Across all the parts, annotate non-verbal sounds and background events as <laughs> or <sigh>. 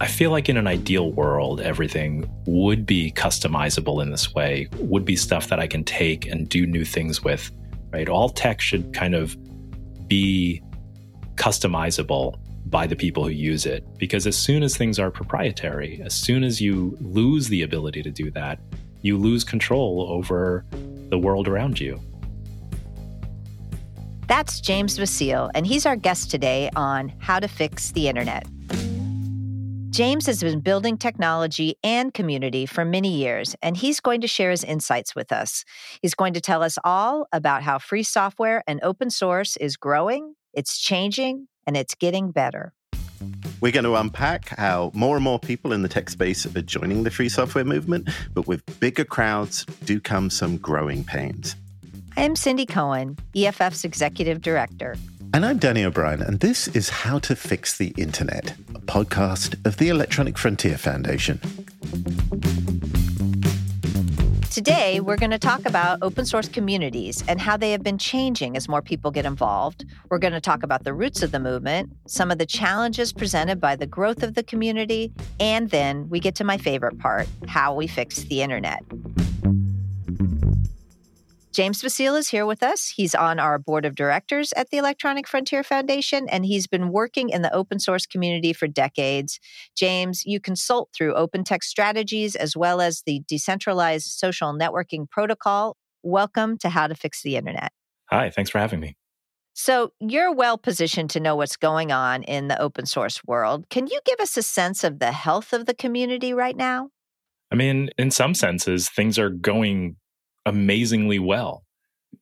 I feel like in an ideal world, everything would be customizable in this way, would be stuff that I can take and do new things with, right? All tech should kind of be customizable by the people who use it. Because as soon as things are proprietary, as soon as you lose the ability to do that, you lose control over the world around you. That's James Vasile, and he's our guest today on How to Fix the Internet. James has been building technology and community for many years, and he's going to share his insights with us. He's going to tell us all about how free software and open source is growing, it's changing, and it's getting better. We're going to unpack how more and more people in the tech space are joining the free software movement, but with bigger crowds do come some growing pains. I'm Cindy Cohn, EFF's Executive Director. And I'm Danny O'Brien, and this is How to Fix the Internet, a podcast of the Electronic Frontier Foundation. Today, we're going to talk about open source communities and how they have been changing as more people get involved. We're going to talk about the roots of the movement, some of the challenges presented by the growth of the community, and then we get to my favorite part how we fix the internet. James Vasile is here with us. He's on our board of directors at the Electronic Frontier Foundation, and he's been working in the open source community for decades. James, you consult through open tech strategies as well as the decentralized social networking protocol. Welcome to How to Fix the Internet. Hi, thanks for having me. So, you're well positioned to know what's going on in the open source world. Can you give us a sense of the health of the community right now? I mean, in some senses, things are going amazingly well.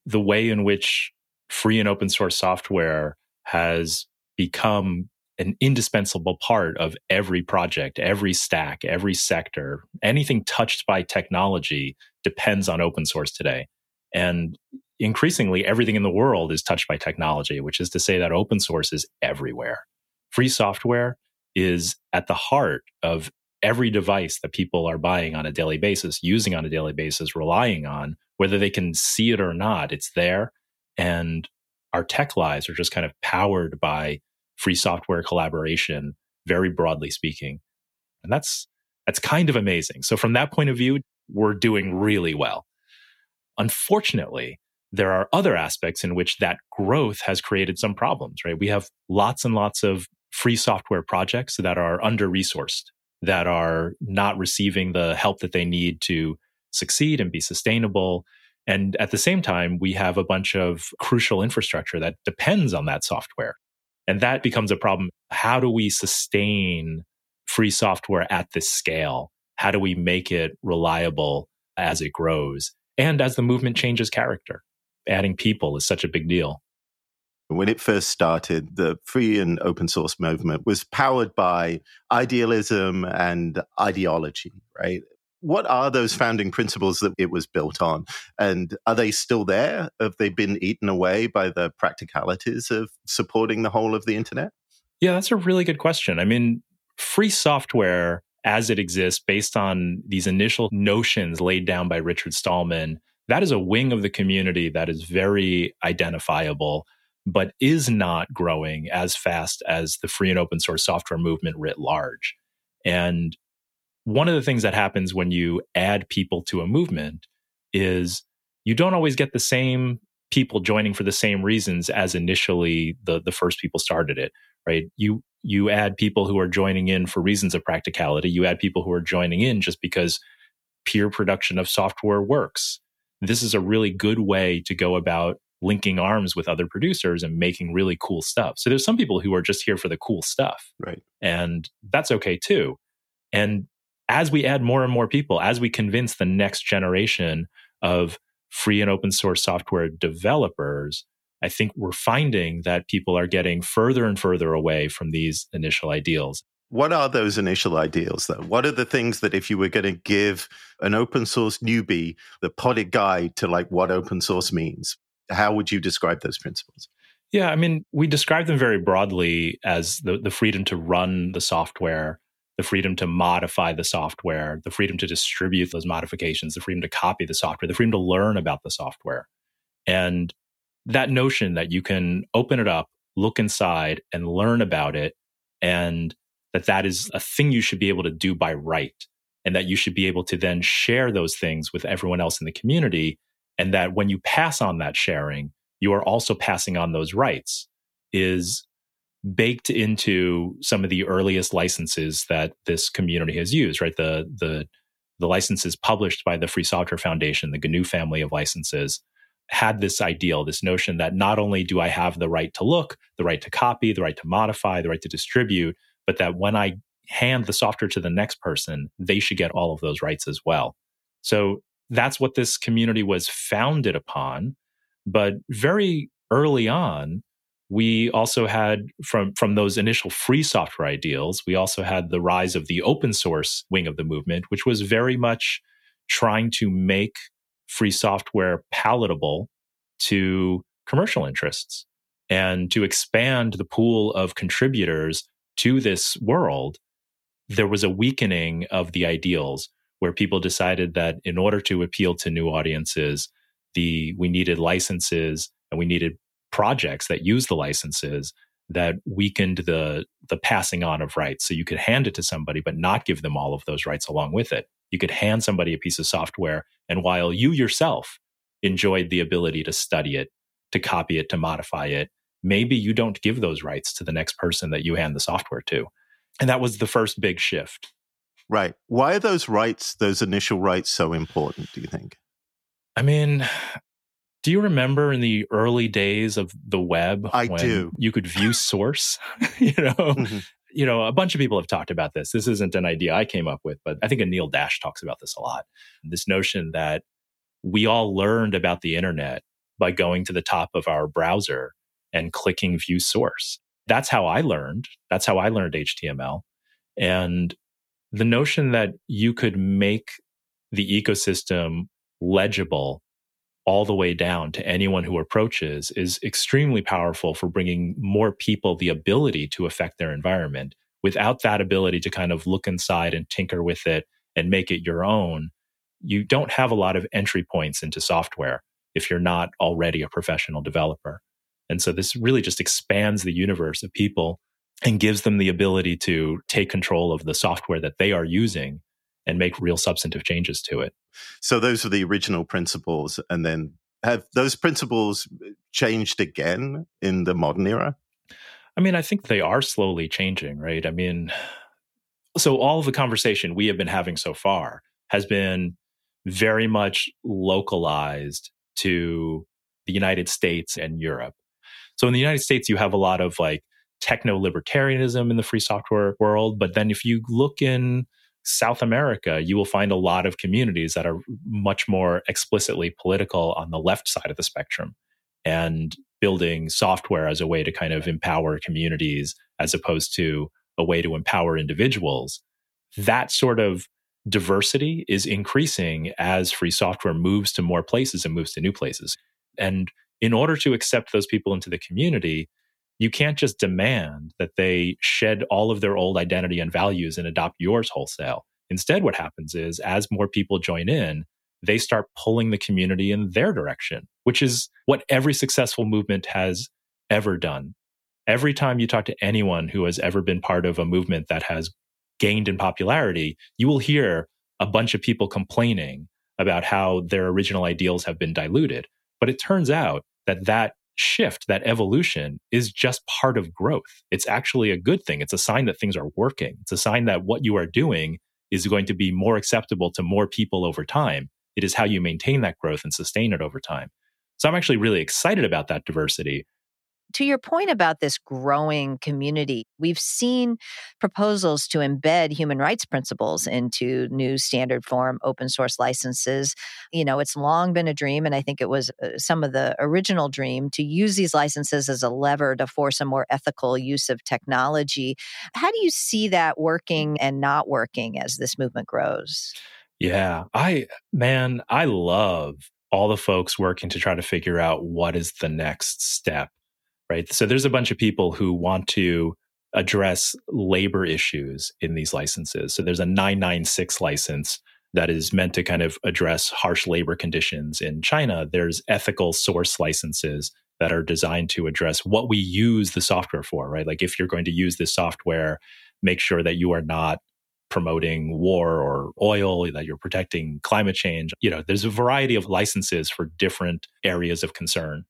The way in which free and open source software has become an indispensable part of every project, every stack, every sector, anything touched by technology depends on open source today. And increasingly, everything in the world is touched by technology, which is to say that open source is everywhere. Free software is at the heart of every device that people are buying on a daily basis, using on a daily basis, relying on, whether they can see it or not, it's there. And our tech lives are just kind of powered by free software collaboration, very broadly speaking. And that's that's kind of amazing. So from that point of view, we're doing really well. Unfortunately, there are other aspects in which that growth has created some problems, right? We have lots and lots of free software projects that are under resourced that are not receiving the help that they need to succeed and be sustainable. And at the same time, we have a bunch of crucial infrastructure that depends on that software. And that becomes a problem. How do we sustain free software at this scale? How do we make it reliable as it grows and as the movement changes character? Adding people is such a big deal. When it first started, the free and open source movement was powered by idealism and ideology, right? What are those founding principles that it was built on? And are they still there? Have they been eaten away by the practicalities of supporting the whole of the internet? Yeah, that's a really good question. I mean, free software as it exists, based on these initial notions laid down by Richard Stallman, that is a wing of the community that is very identifiable but is not growing as fast as the free and open source software movement writ large. And one of the things that happens when you add people to a movement is you don't always get the same people joining for the same reasons as initially the the first people started it right? You you add people who are joining in for reasons of practicality. You add people who are joining in just because peer production of software works. This is a really good way to go about linking arms with other producers and making really cool stuff. So there's some people who are just here for the cool stuff. Right. And that's okay too. And as we add more and more people, as we convince the next generation of free and open source software developers, I think we're finding that people are getting further and further away from these initial ideals. What are those initial ideals, though? What are the things that if you were going to give an open source newbie the potted guide to like what open source means, how would you describe those principles? Yeah, I mean, we describe them very broadly as the, the freedom to run the software, the freedom to modify the software, the freedom to distribute those modifications, the freedom to copy the software, the freedom to learn about the software. And that notion that you can open it up, look inside, and learn about it and that that is a thing you should be able to do by right and that you should be able to then share those things with everyone else in the community and that when you pass on that sharing you are also passing on those rights is baked into some of the earliest licenses that this community has used right the the the licenses published by the free software foundation the gnu family of licenses had this ideal this notion that not only do i have the right to look the right to copy the right to modify the right to distribute but that when i hand the software to the next person, they should get all of those rights as well. So that's what this community was founded upon. But very early on, we also had from from those initial free software ideals we also had the rise of the open source wing of the movement which was very much trying to make free software palatable to commercial interests and to expand the pool of contributors to this world there was a weakening of the ideals where people decided that in order to appeal to new audiences, the we needed licenses and we needed projects that use the licenses that weakened the the passing on of rights. So you could hand it to somebody but not give them all of those rights along with it. You could hand somebody a piece of software and while you yourself enjoyed the ability to study it, to copy it, to modify it, maybe you don't give those rights to the next person that you hand the software to. And that was the first big shift. Right. Why are those rights, those initial rights, so important, do you think? I mean, do you remember in the early days of the web I do. you could view source? <laughs> you know, mm-hmm. you know, a bunch of people have talked about this. This isn't an idea I came up with, but I think Anil Dash talks about this a lot. This notion that we all learned about the internet by going to the top of our browser and clicking view source that's how I learned. That's how I learned HTML. And the notion that you could make the ecosystem legible all the way down to anyone who approaches is extremely powerful for bringing more people the ability to affect their environment. Without that ability to kind of look inside and tinker with it and make it your own, you don't have a lot of entry points into software if you're not already a professional developer. And so this really just expands the universe of people and gives them the ability to take control of the software that they are using and make real substantive changes to it. So those are the original principles. And then have those principles changed again in the modern era? I mean, I think they are slowly changing, right? I mean, so all of the conversation we have been having so far has been very much localized to the United States and Europe. So in the United States, you have a lot of like techno libertarianism in the free software world. But then if you look in South America, you will find a lot of communities that are much more explicitly political on the left side of the spectrum and building software as a way to kind of empower communities as opposed to a way to empower individuals. That sort of diversity is increasing as free software moves to more places and moves to new places. And in order to accept those people into the community, you can't just demand that they shed all of their old identity and values and adopt yours wholesale. Instead, what happens is as more people join in, they start pulling the community in their direction, which is what every successful movement has ever done. Every time you talk to anyone who has ever been part of a movement that has gained in popularity, you will hear a bunch of people complaining about how their original ideals have been diluted. But it turns out that that shift, that evolution is just part of growth. It's actually a good thing. It's a sign that things are working. It's a sign that what you are doing is going to be more acceptable to more people over time. It is how you maintain that growth and sustain it over time. So I'm actually really excited about that diversity to your point about this growing community, we've seen proposals to embed human rights principles into new standard form open source licenses. You know, it's long been a dream, and I think it was uh, some of the original dream to use these licenses as a lever to force a more ethical use of technology. How do you see that working and not working as this movement grows? Yeah, I, man, I love all the folks working to try to figure out what is the next step right? So there's a bunch of people who want to address labor issues in these licenses. So there's a 996 license that is meant to kind of address harsh labor conditions in China. There's ethical source licenses that are designed to address what we use the software for, right? Like if you're going to use this software make sure that you are not promoting war or oil, that you're protecting climate change. You know, there's a variety of licenses for different areas of concern.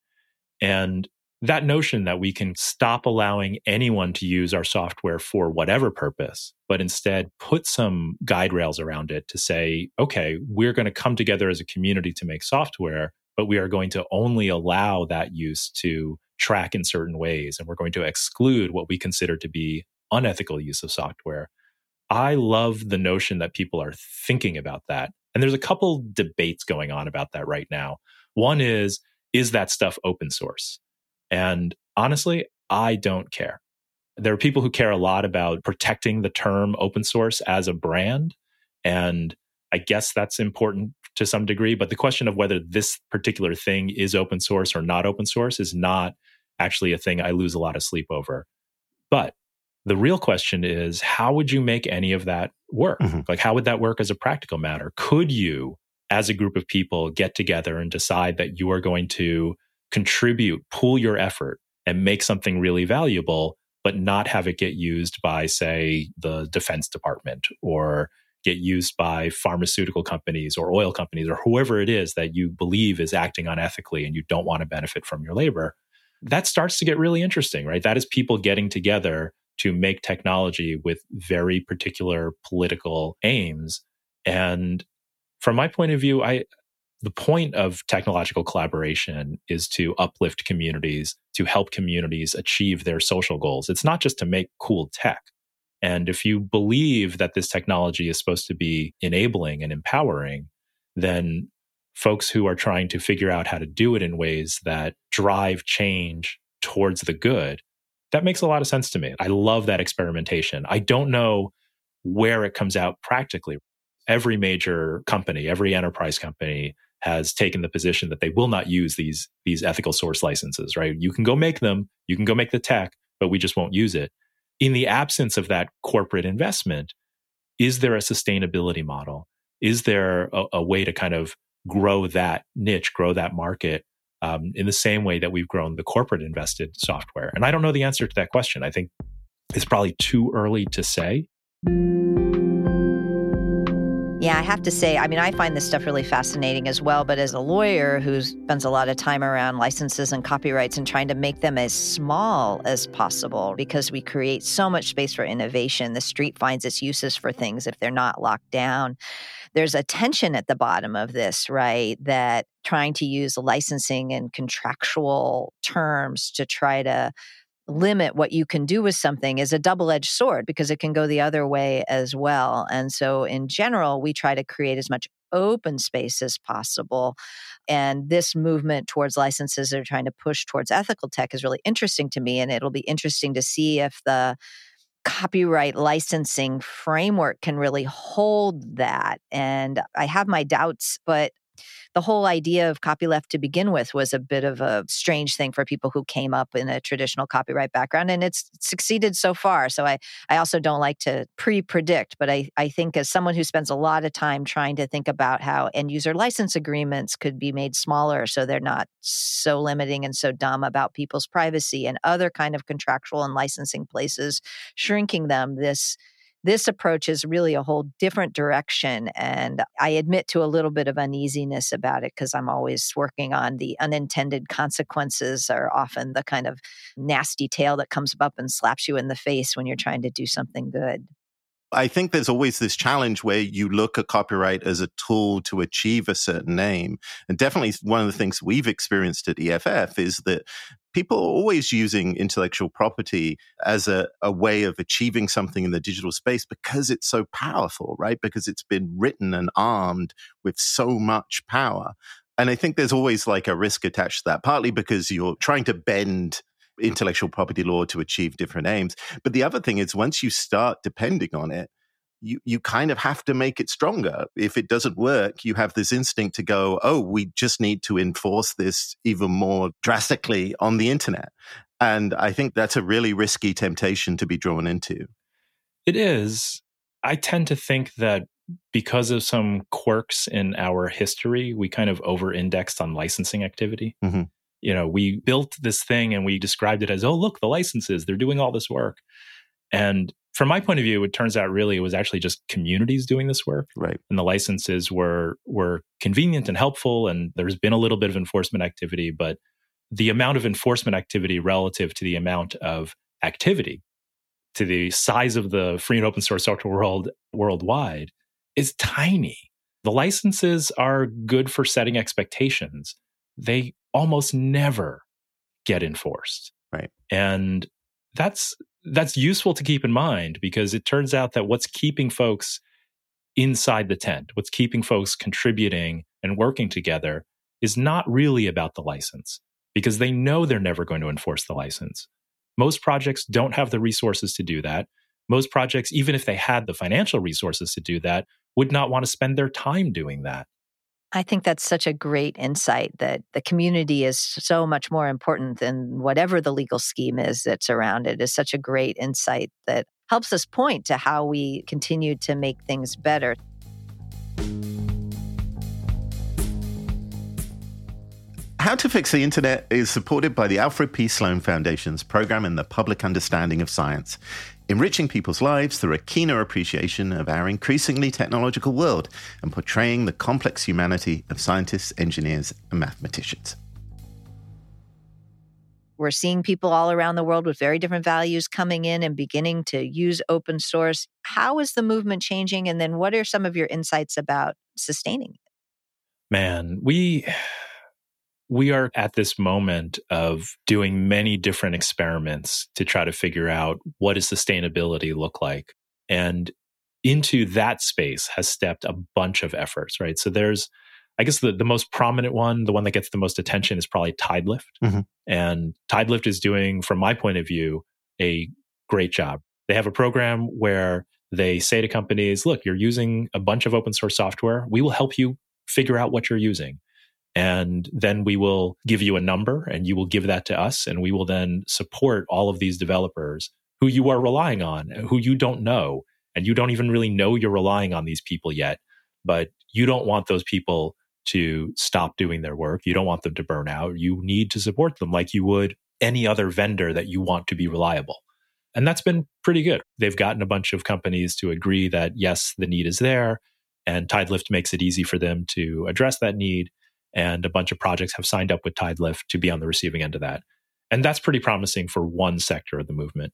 And that notion that we can stop allowing anyone to use our software for whatever purpose, but instead put some guide rails around it to say, okay, we're going to come together as a community to make software, but we are going to only allow that use to track in certain ways. And we're going to exclude what we consider to be unethical use of software. I love the notion that people are thinking about that. And there's a couple debates going on about that right now. One is, is that stuff open source? And honestly, I don't care. There are people who care a lot about protecting the term open source as a brand. And I guess that's important to some degree. But the question of whether this particular thing is open source or not open source is not actually a thing I lose a lot of sleep over. But the real question is how would you make any of that work? Mm-hmm. Like, how would that work as a practical matter? Could you, as a group of people, get together and decide that you are going to contribute, pool your effort, and make something really valuable, but not have it get used by, say, the Defense Department or get used by pharmaceutical companies or oil companies or whoever it is that you believe is acting unethically and you don't want to benefit from your labor. That starts to get really interesting, right? That is people getting together to make technology with very particular political aims. And from my point of view, I the point of technological collaboration is to uplift communities, to help communities achieve their social goals. It's not just to make cool tech. And if you believe that this technology is supposed to be enabling and empowering, then folks who are trying to figure out how to do it in ways that drive change towards the good, that makes a lot of sense to me. I love that experimentation. I don't know where it comes out practically. Every major company, every enterprise company has taken the position that they will not use these these ethical source licenses, right? You can go make them, you can go make the tech, but we just won't use it. In the absence of that corporate investment, is there a sustainability model? Is there a, a way to kind of grow that niche, grow that market um, in the same way that we've grown the corporate invested software? And I don't know the answer to that question. I think it's probably too early to say. Yeah, I have to say, I mean, I find this stuff really fascinating as well. But as a lawyer who spends a lot of time around licenses and copyrights and trying to make them as small as possible because we create so much space for innovation, the street finds its uses for things if they're not locked down. There's a tension at the bottom of this, right? That trying to use licensing and contractual terms to try to limit what you can do with something is a double edged sword because it can go the other way as well. And so, in general, we try to create as much open space as possible. And this movement towards licenses that are trying to push towards ethical tech is really interesting to me. And it'll be interesting to see if the copyright licensing framework can really hold that. And I have my doubts, but the whole idea of copyleft to begin with was a bit of a strange thing for people who came up in a traditional copyright background and it's succeeded so far. So i i also don't like to pre-predict but i i think as someone who spends a lot of time trying to think about how end user license agreements could be made smaller so they're not so limiting and so dumb about people's privacy and other kind of contractual and licensing places shrinking them this this approach is really a whole different direction. And I admit to a little bit of uneasiness about it because I'm always working on the unintended consequences, are often the kind of nasty tail that comes up and slaps you in the face when you're trying to do something good. I think there's always this challenge where you look at copyright as a tool to achieve a certain aim. And definitely one of the things we've experienced at EFF is that people are always using intellectual property as a, a way of achieving something in the digital space because it's so powerful, right? Because it's been written and armed with so much power. And I think there's always like a risk attached to that, partly because you're trying to bend intellectual property law to achieve different aims. But the other thing is, once you start depending on it, you, you kind of have to make it stronger. If it doesn't work, you have this instinct to go, oh, we just need to enforce this even more drastically on the internet. And I think that's a really risky temptation to be drawn into. It is. I tend to think that because of some quirks in our history, we kind of over indexed on licensing activity. Mm-hmm you know, we built this thing and we described it as, oh, look, the licenses, they're doing all this work. And from my point of view, it turns out really it was actually just communities doing this work. Right. And the licenses were were convenient and helpful. And there's been a little bit of enforcement activity, but the amount of enforcement activity relative to the amount of activity, to the size of the free and open source software world worldwide, is tiny. The licenses are good for setting expectations. They almost never get enforced. Right. And that's that's useful to keep in mind because it turns out that what's keeping folks inside the tent, what's keeping folks contributing and working together is not really about the license because they know they're never going to enforce the license. Most projects don't have the resources to do that. Most projects, even if they had the financial resources to do that, would not want to spend their time doing that. I think that's such a great insight that the community is so much more important than whatever the legal scheme is that's around it is such a great insight that helps us point to how we continue to make things better. How to Fix the Internet is supported by the Alfred P. Sloan Foundation's program in the public understanding of science enriching people's lives through a keener appreciation of our increasingly technological world and portraying the complex humanity of scientists, engineers, and mathematicians. We're seeing people all around the world with very different values coming in and beginning to use open source. How is the movement changing? And then what are some of your insights about sustaining it? Man, we we are at this moment of doing many different experiments to try to figure out what does sustainability look like. And into that space has stepped a bunch of efforts, right? So there's, I guess the, the most prominent one, the one that gets the most attention is probably Tidelift. Mm-hmm. And Tidelift is doing, from my point of view, a great job. They have a program where they say to companies, look, you're using a bunch of open source software. We will help you figure out what you're using. And then we will give you a number and you will give that to us. And we will then support all of these developers who you are relying on, who you don't know. And you don't even really know you're relying on these people yet. But you don't want those people to stop doing their work. You don't want them to burn out. You need to support them like you would any other vendor that you want to be reliable. And that's been pretty good. They've gotten a bunch of companies to agree that, yes, the need is there. And Tidelift makes it easy for them to address that need and a bunch of projects have signed up with Tidelift to be on the receiving end of that. And that's pretty promising for one sector of the movement.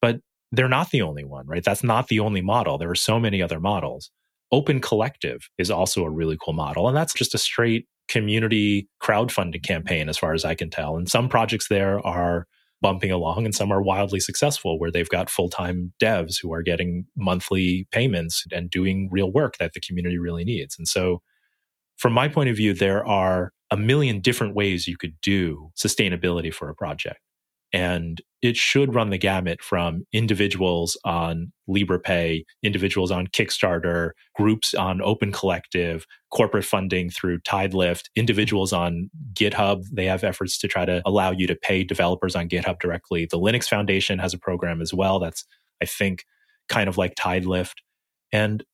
But they're not the only one, right? That's not the only model. There are so many other models. Open Collective is also a really cool model. And that's just a straight community crowdfunding campaign, as far as I can tell. And some projects there are bumping along and some are wildly successful where they've got full-time devs who are getting monthly payments and doing real work that the community really needs. And so from my point of view, there are a million different ways you could do sustainability for a project. And it should run the gamut from individuals on Liberapay, individuals on Kickstarter, groups on Open Collective, corporate funding through Tidelift, individuals on GitHub. They have efforts to try to allow you to pay developers on GitHub directly. The Linux Foundation has a program as well that's, I think, kind of like Tidelift. And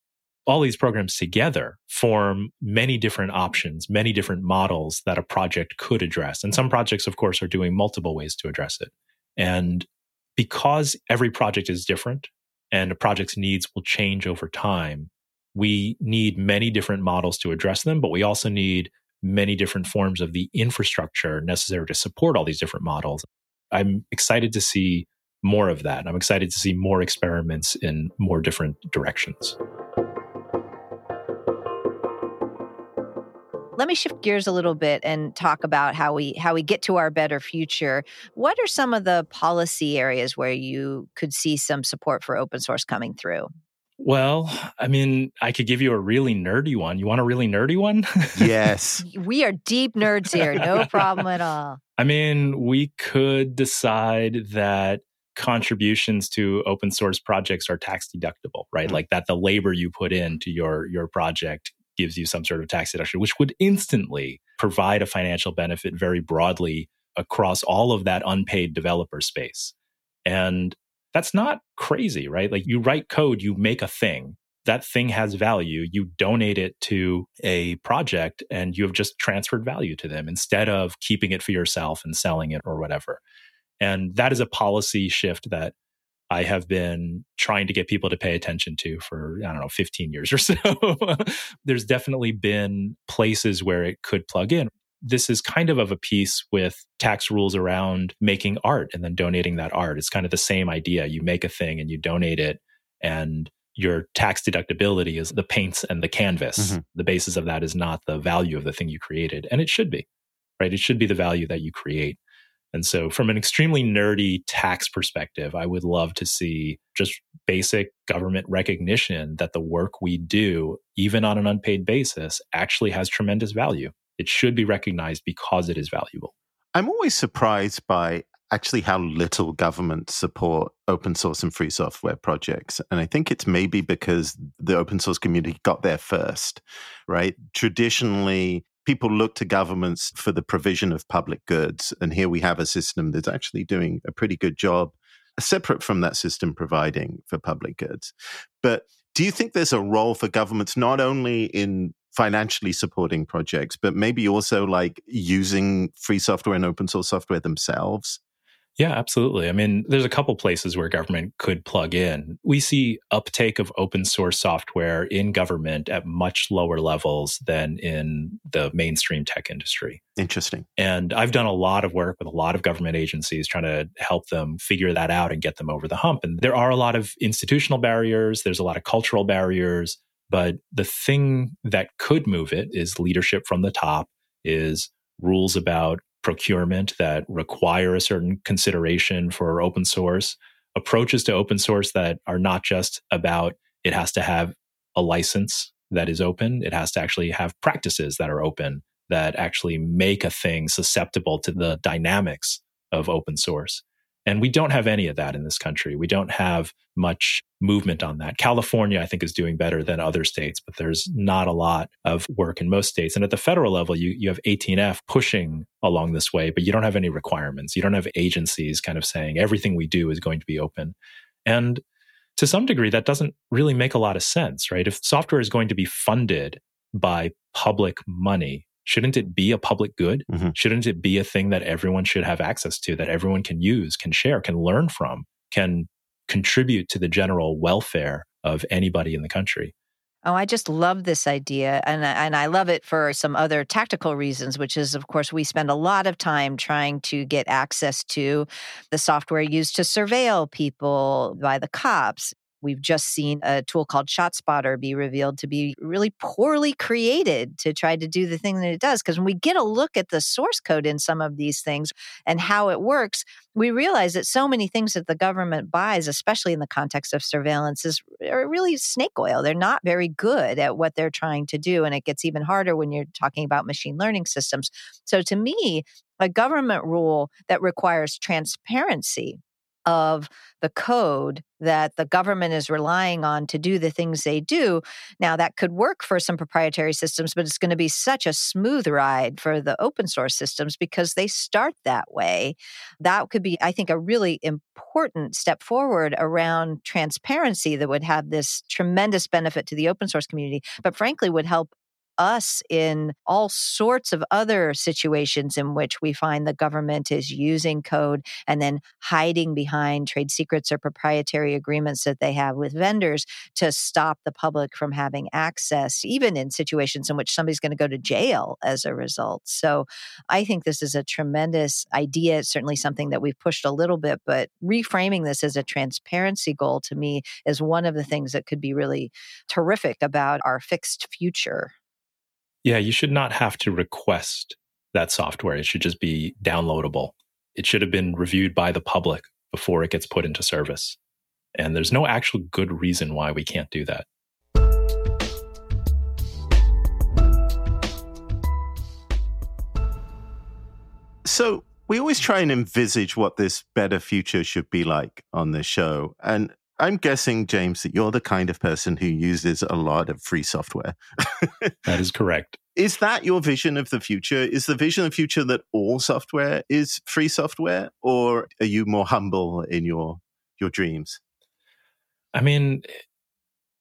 all these programs together form many different options, many different models that a project could address. And some projects, of course, are doing multiple ways to address it. And because every project is different and a project's needs will change over time, we need many different models to address them, but we also need many different forms of the infrastructure necessary to support all these different models. I'm excited to see more of that. I'm excited to see more experiments in more different directions. Let me shift gears a little bit and talk about how we how we get to our better future. What are some of the policy areas where you could see some support for open source coming through? Well, I mean, I could give you a really nerdy one. You want a really nerdy one? Yes. we are deep nerds here. No problem at all. <laughs> I mean, we could decide that contributions to open source projects are tax deductible, right? Mm-hmm. Like that the labor you put into your your project gives you some sort of tax deduction, which would instantly provide a financial benefit very broadly across all of that unpaid developer space. And that's not crazy, right? Like you write code, you make a thing. That thing has value. You donate it to a project and you have just transferred value to them instead of keeping it for yourself and selling it or whatever. And that is a policy shift that I have been trying to get people to pay attention to for, I don't know, 15 years or <laughs> so. There's definitely been places where it could plug in. This is kind of of a piece with tax rules around making art and then donating that art. It's kind of the same idea. You make a thing and you donate it, and your tax deductibility is the paints and the canvas. Mm-hmm. The basis of that is not the value of the thing you created. And it should be, right? It should be the value that you create. And so, from an extremely nerdy tax perspective, I would love to see just basic government recognition that the work we do, even on an unpaid basis, actually has tremendous value. It should be recognized because it is valuable. I'm always surprised by actually how little government support open source and free software projects. And I think it's maybe because the open source community got there first, right? Traditionally, people look to governments for the provision of public goods. And here we have a system that's actually doing a pretty good job, separate from that system providing for public goods. But do you think there's a role for governments not only in financially supporting projects, but maybe also like using free software and open source software themselves yeah, absolutely. I mean, there's a couple places where government could plug in. We see uptake of open source software in government at much lower levels than in the mainstream tech industry. Interesting. And I've done a lot of work with a lot of government agencies trying to help them figure that out and get them over the hump. And there are a lot of institutional barriers, there's a lot of cultural barriers. But the thing that could move it is leadership from the top, is rules about procurement that require a certain consideration for open source, approaches to open source that are not just about it has to have a license that is open, it has to actually have practices that are open that actually make a thing susceptible to the dynamics of open source. And we don't have any of that in this country. We don't have much movement on that. California, I think, is doing better than other states, but there's not a lot of work in most states. And at the federal level, you, you have 18F pushing along this way, but you don't have any requirements. You don't have agencies kind of saying everything we do is going to be open. And to some degree, that doesn't really make a lot of sense, right? If software is going to be funded by public money, shouldn't it be a public good? Mm-hmm. Shouldn't it be a thing that everyone should have access to, that everyone can use, can share, can learn from, can contribute to the general welfare of anybody in the country? Oh, I just love this idea. And, and I love it for some other tactical reasons, which is, of course, we spend a lot of time trying to get access to the software used to surveil people by the cops. We've just seen a tool called ShotSpotter be revealed to be really poorly created to try to do the thing that it does. Because when we get a look at the source code in some of these things and how it works, we realize that so many things that the government buys, especially in the context of surveillance, is are really snake oil. They're not very good at what they're trying to do. And it gets even harder when you're talking about machine learning systems. So to me, a government rule that requires transparency of the code that the government is relying on to do the things they do. Now, that could work for some proprietary systems, but it's going to be such a smooth ride for the open source systems because they start that way. That could be, I think, a really important step forward around transparency that would have this tremendous benefit to the open source community, but frankly, would help us in all sorts of other situations in which we find the government is using code and then hiding behind trade secrets or proprietary agreements that they have with vendors to stop the public from having access, even in situations in which somebody's going to go to jail as a result. So I think this is a tremendous idea. It's certainly something that we've pushed a little bit, but reframing this as a transparency goal to me is one of the things that could be really terrific about our fixed future. Yeah, you should not have to request that software. It should just be downloadable. It should have been reviewed by the public before it gets put into service. And there's no actual good reason why we can't do that. So, we always try and envisage what this better future should be like on this show. And I'm guessing, James, that you're the kind of person who uses a lot of free software. that is correct. <laughs> Is that your vision of the future? Is the vision of the future that all software is free software, or are you more humble in your your dreams? I mean,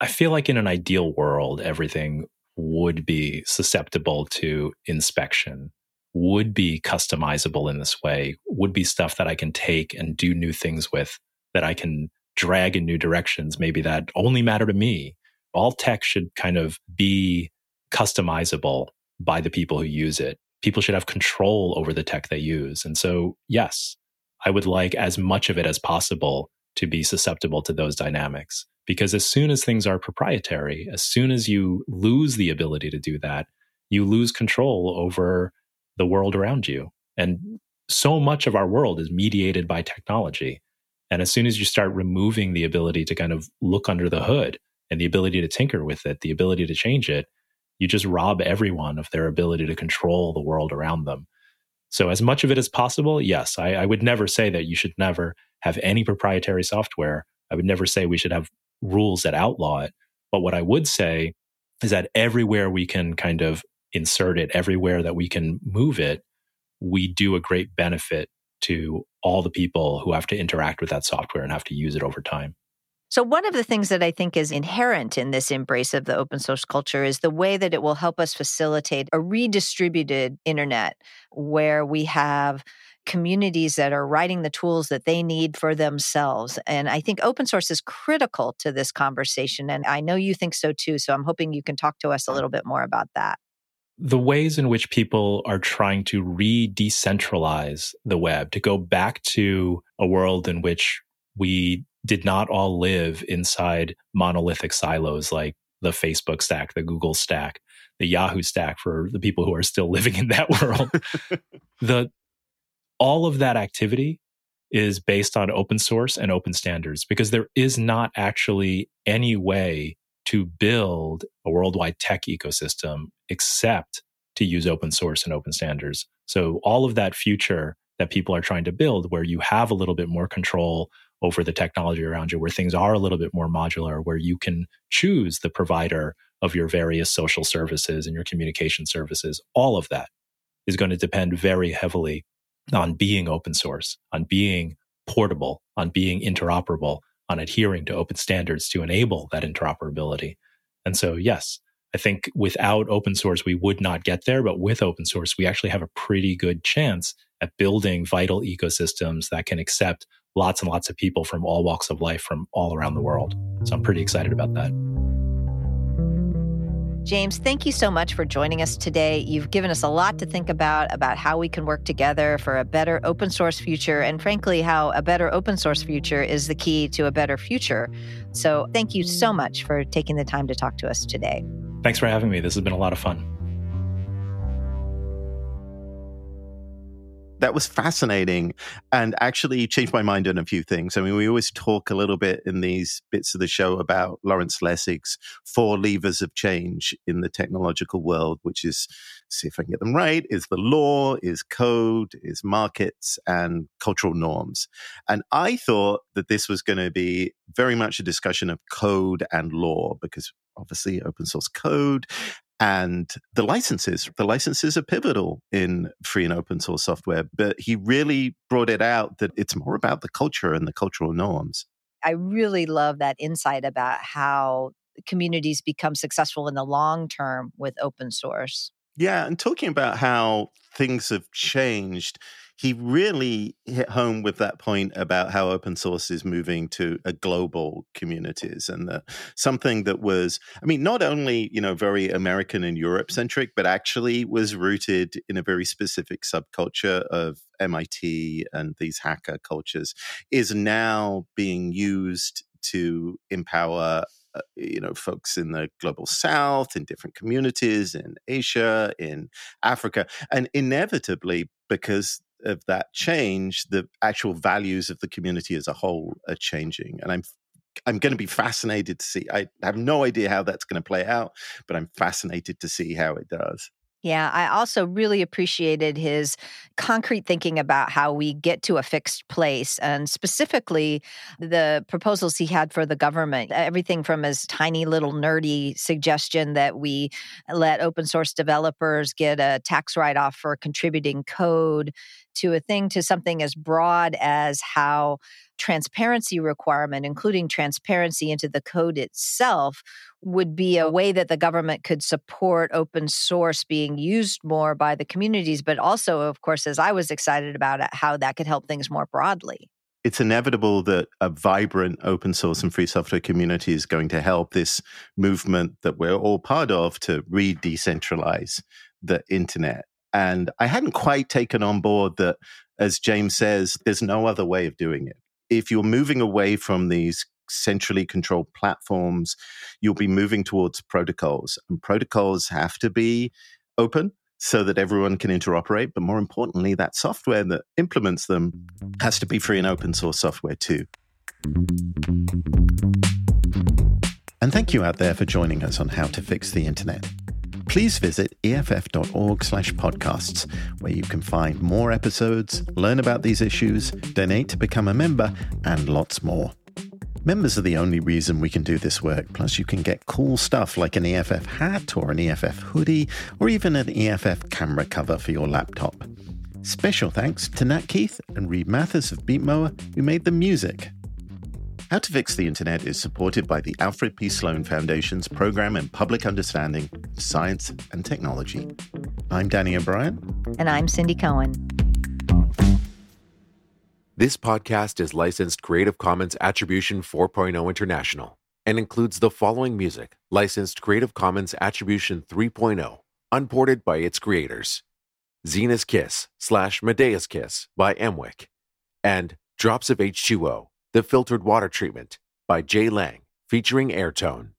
I feel like in an ideal world, everything would be susceptible to inspection, would be customizable in this way, would be stuff that I can take and do new things with, that I can drag in new directions, maybe that only matter to me. All tech should kind of be customizable by the people who use it. People should have control over the tech they use. And so, yes, I would like as much of it as possible to be susceptible to those dynamics. Because as soon as things are proprietary, as soon as you lose the ability to do that, you lose control over the world around you. And so much of our world is mediated by technology. And as soon as you start removing the ability to kind of look under the hood and the ability to tinker with it, the ability to change it, you just rob everyone of their ability to control the world around them. So, as much of it as possible, yes, I, I would never say that you should never have any proprietary software. I would never say we should have rules that outlaw it. But what I would say is that everywhere we can kind of insert it, everywhere that we can move it, we do a great benefit to all the people who have to interact with that software and have to use it over time. So, one of the things that I think is inherent in this embrace of the open source culture is the way that it will help us facilitate a redistributed internet where we have communities that are writing the tools that they need for themselves. And I think open source is critical to this conversation. And I know you think so too. So, I'm hoping you can talk to us a little bit more about that the ways in which people are trying to re decentralize the web, to go back to a world in which we did not all live inside monolithic silos like the Facebook stack, the Google stack, the Yahoo stack for the people who are still <laughs> living in that world. <laughs> the all of that activity is based on open source and open standards because there is not actually any way to build a worldwide tech ecosystem except to use open source and open standards. So all of that future that people are trying to build where you have a little bit more control over the technology around you, where things are a little bit more modular, where you can choose the provider of your various social services and your communication services, all of that is going to depend very heavily on being open source, on being portable, on being interoperable, on adhering to open standards to enable that interoperability. And so, yes, I think without open source, we would not get there. But with open source, we actually have a pretty good chance at building vital ecosystems that can accept lots and lots of people from all walks of life from all around the world. So I'm pretty excited about that. James, thank you so much for joining us today. You've given us a lot to think about about how we can work together for a better open source future and frankly how a better open source future is the key to a better future. So, thank you so much for taking the time to talk to us today. Thanks for having me. This has been a lot of fun. That was fascinating and actually changed my mind on a few things. I mean, we always talk a little bit in these bits of the show about Lawrence Lessig's four levers of change in the technological world, which is, see if I can get them right, is the law, is code, is markets, and cultural norms. And I thought that this was going to be very much a discussion of code and law because obviously open source code and the licenses. The licenses are pivotal in free and open source software, but he really brought it out that it's more about the culture and the cultural norms. I really love that insight about how communities become successful in the long term with open source. Yeah, and talking about how things have changed he really hit home with that point about how open source is moving to a global communities and the, something that was i mean not only you know very american and europe centric but actually was rooted in a very specific subculture of mit and these hacker cultures is now being used to empower uh, you know folks in the global south in different communities in asia in africa and inevitably because of that change, the actual values of the community as a whole are changing. And I'm I'm going to be fascinated to see. I have no idea how that's going to play out, but I'm fascinated to see how it does. Yeah, I also really appreciated his concrete thinking about how we get to a fixed place and specifically the proposals he had for the government. Everything from his tiny little nerdy suggestion that we let open source developers get a tax write off for contributing code to a thing to something as broad as how transparency requirement, including transparency into the code itself, would be a way that the government could support open source being used more by the communities, but also, of course, as I was excited about it, how that could help things more broadly. it's inevitable that a vibrant open source and free software community is going to help this movement that we're all part of to re decentralize the internet. And I hadn't quite taken on board that, as James says, there's no other way of doing it. If you're moving away from these centrally controlled platforms, you'll be moving towards protocols. And protocols have to be open so that everyone can interoperate. But more importantly, that software that implements them has to be free and open source software too. And thank you out there for joining us on How to Fix the Internet. Please visit EFF.org slash podcasts, where you can find more episodes, learn about these issues, donate to become a member, and lots more. Members are the only reason we can do this work. Plus, you can get cool stuff like an EFF hat or an EFF hoodie or even an EFF camera cover for your laptop. Special thanks to Nat Keefe and Reed Mathis of Beatmower who made the music. How to Fix the Internet is supported by the Alfred P. Sloan Foundation's Program in Public Understanding, Science and Technology. I'm Danny O'Brien. And I'm Cindy Cohn. This podcast is licensed Creative Commons Attribution 4.0 International and includes the following music licensed Creative Commons Attribution 3.0, unported by its creators Xena's Kiss slash Medea's Kiss by mwic, and Drops of H2O, the filtered water treatment by Jay Lang, featuring Airtone.